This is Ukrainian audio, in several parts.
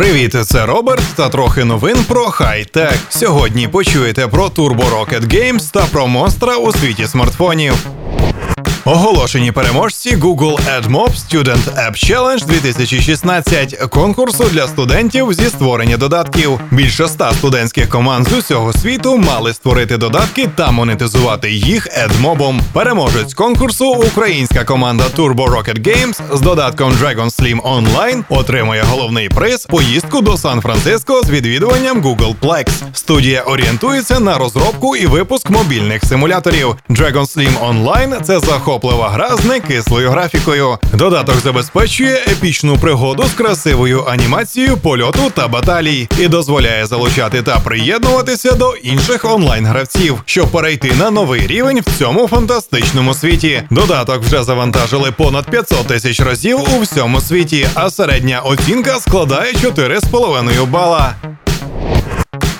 Привіт, це Роберт та трохи новин про хай-тек. Сьогодні почуєте про Turbo Rocket Games та про монстра у світі смартфонів. Оголошені переможці Google AdMob Student App Challenge 2016 конкурсу для студентів зі створення додатків. Більше ста студентських команд з усього світу мали створити додатки та монетизувати їх AdMob. Переможець конкурсу українська команда Turbo Rocket Games з додатком Dragon Slim Online отримує головний приз поїздку до Сан-Франциско з відвідуванням Google Plex. Студія орієнтується на розробку і випуск мобільних симуляторів. Dragon Slim Online – це захоплива гра з некислою графікою. Додаток забезпечує епічну пригоду з красивою анімацією польоту та баталій і дозволяє залучати та приєднуватися до інших онлайн-гравців, щоб перейти на новий рівень в цьому фантастичному світі. Додаток вже завантажили понад 500 тисяч разів у всьому світі, а середня оцінка складає 4,5 бала.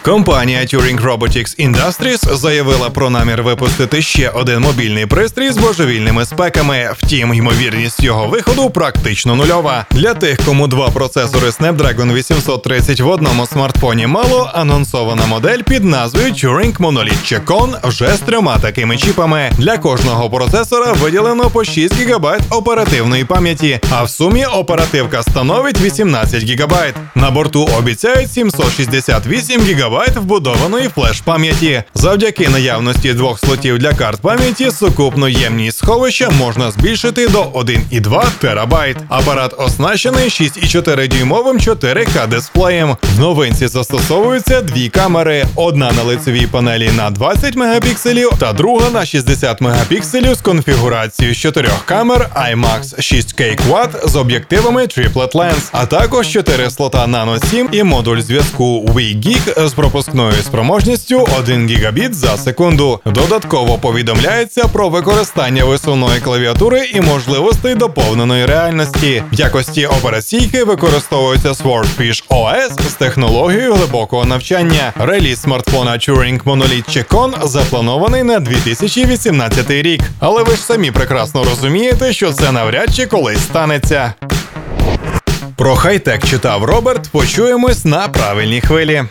Компанія Turing Robotics Industries заявила про намір випустити ще один мобільний пристрій з божевільними спеками. Втім, ймовірність його виходу практично нульова. Для тих, кому два процесори Snapdragon 830 в одному смартфоні мало, анонсована модель під назвою Turing Monolith Chacon вже з трьома такими чіпами. Для кожного процесора виділено по 6 ГБ оперативної пам'яті, а в сумі оперативка становить 18 ГБ. На борту обіцяють 768 ГБ вбудованої флеш-пам'яті. Завдяки наявності двох слотів для карт пам'яті сукупну ємність сховища можна збільшити до 1,2 терабайт. Апарат оснащений 6,4 дюймовим 4К дисплеєм. В новинці застосовуються дві камери: одна на лицевій панелі на 20 мегапікселів та друга на 60 мегапікселів з конфігурацією з чотирьох камер IMAX 6K Quad з об'єктивами Triplet Lens, а також 4 слота Nano 7 і модуль зв'язку WiiGig з пропускною спроможністю 1 гігабіт за секунду. Додатково повідомляється про використання висувної клавіатури і можливостей доповненої реальності. В якості операційки використовується Swordfish OS з технологією глибокого навчання. Реліз смартфона Turing Monolith Chacon запланований на 2018 рік. Але ви ж самі прекрасно розумієте, що це навряд чи колись станеться. Про хай-тек читав Роберт. Почуємось на правильній хвилі.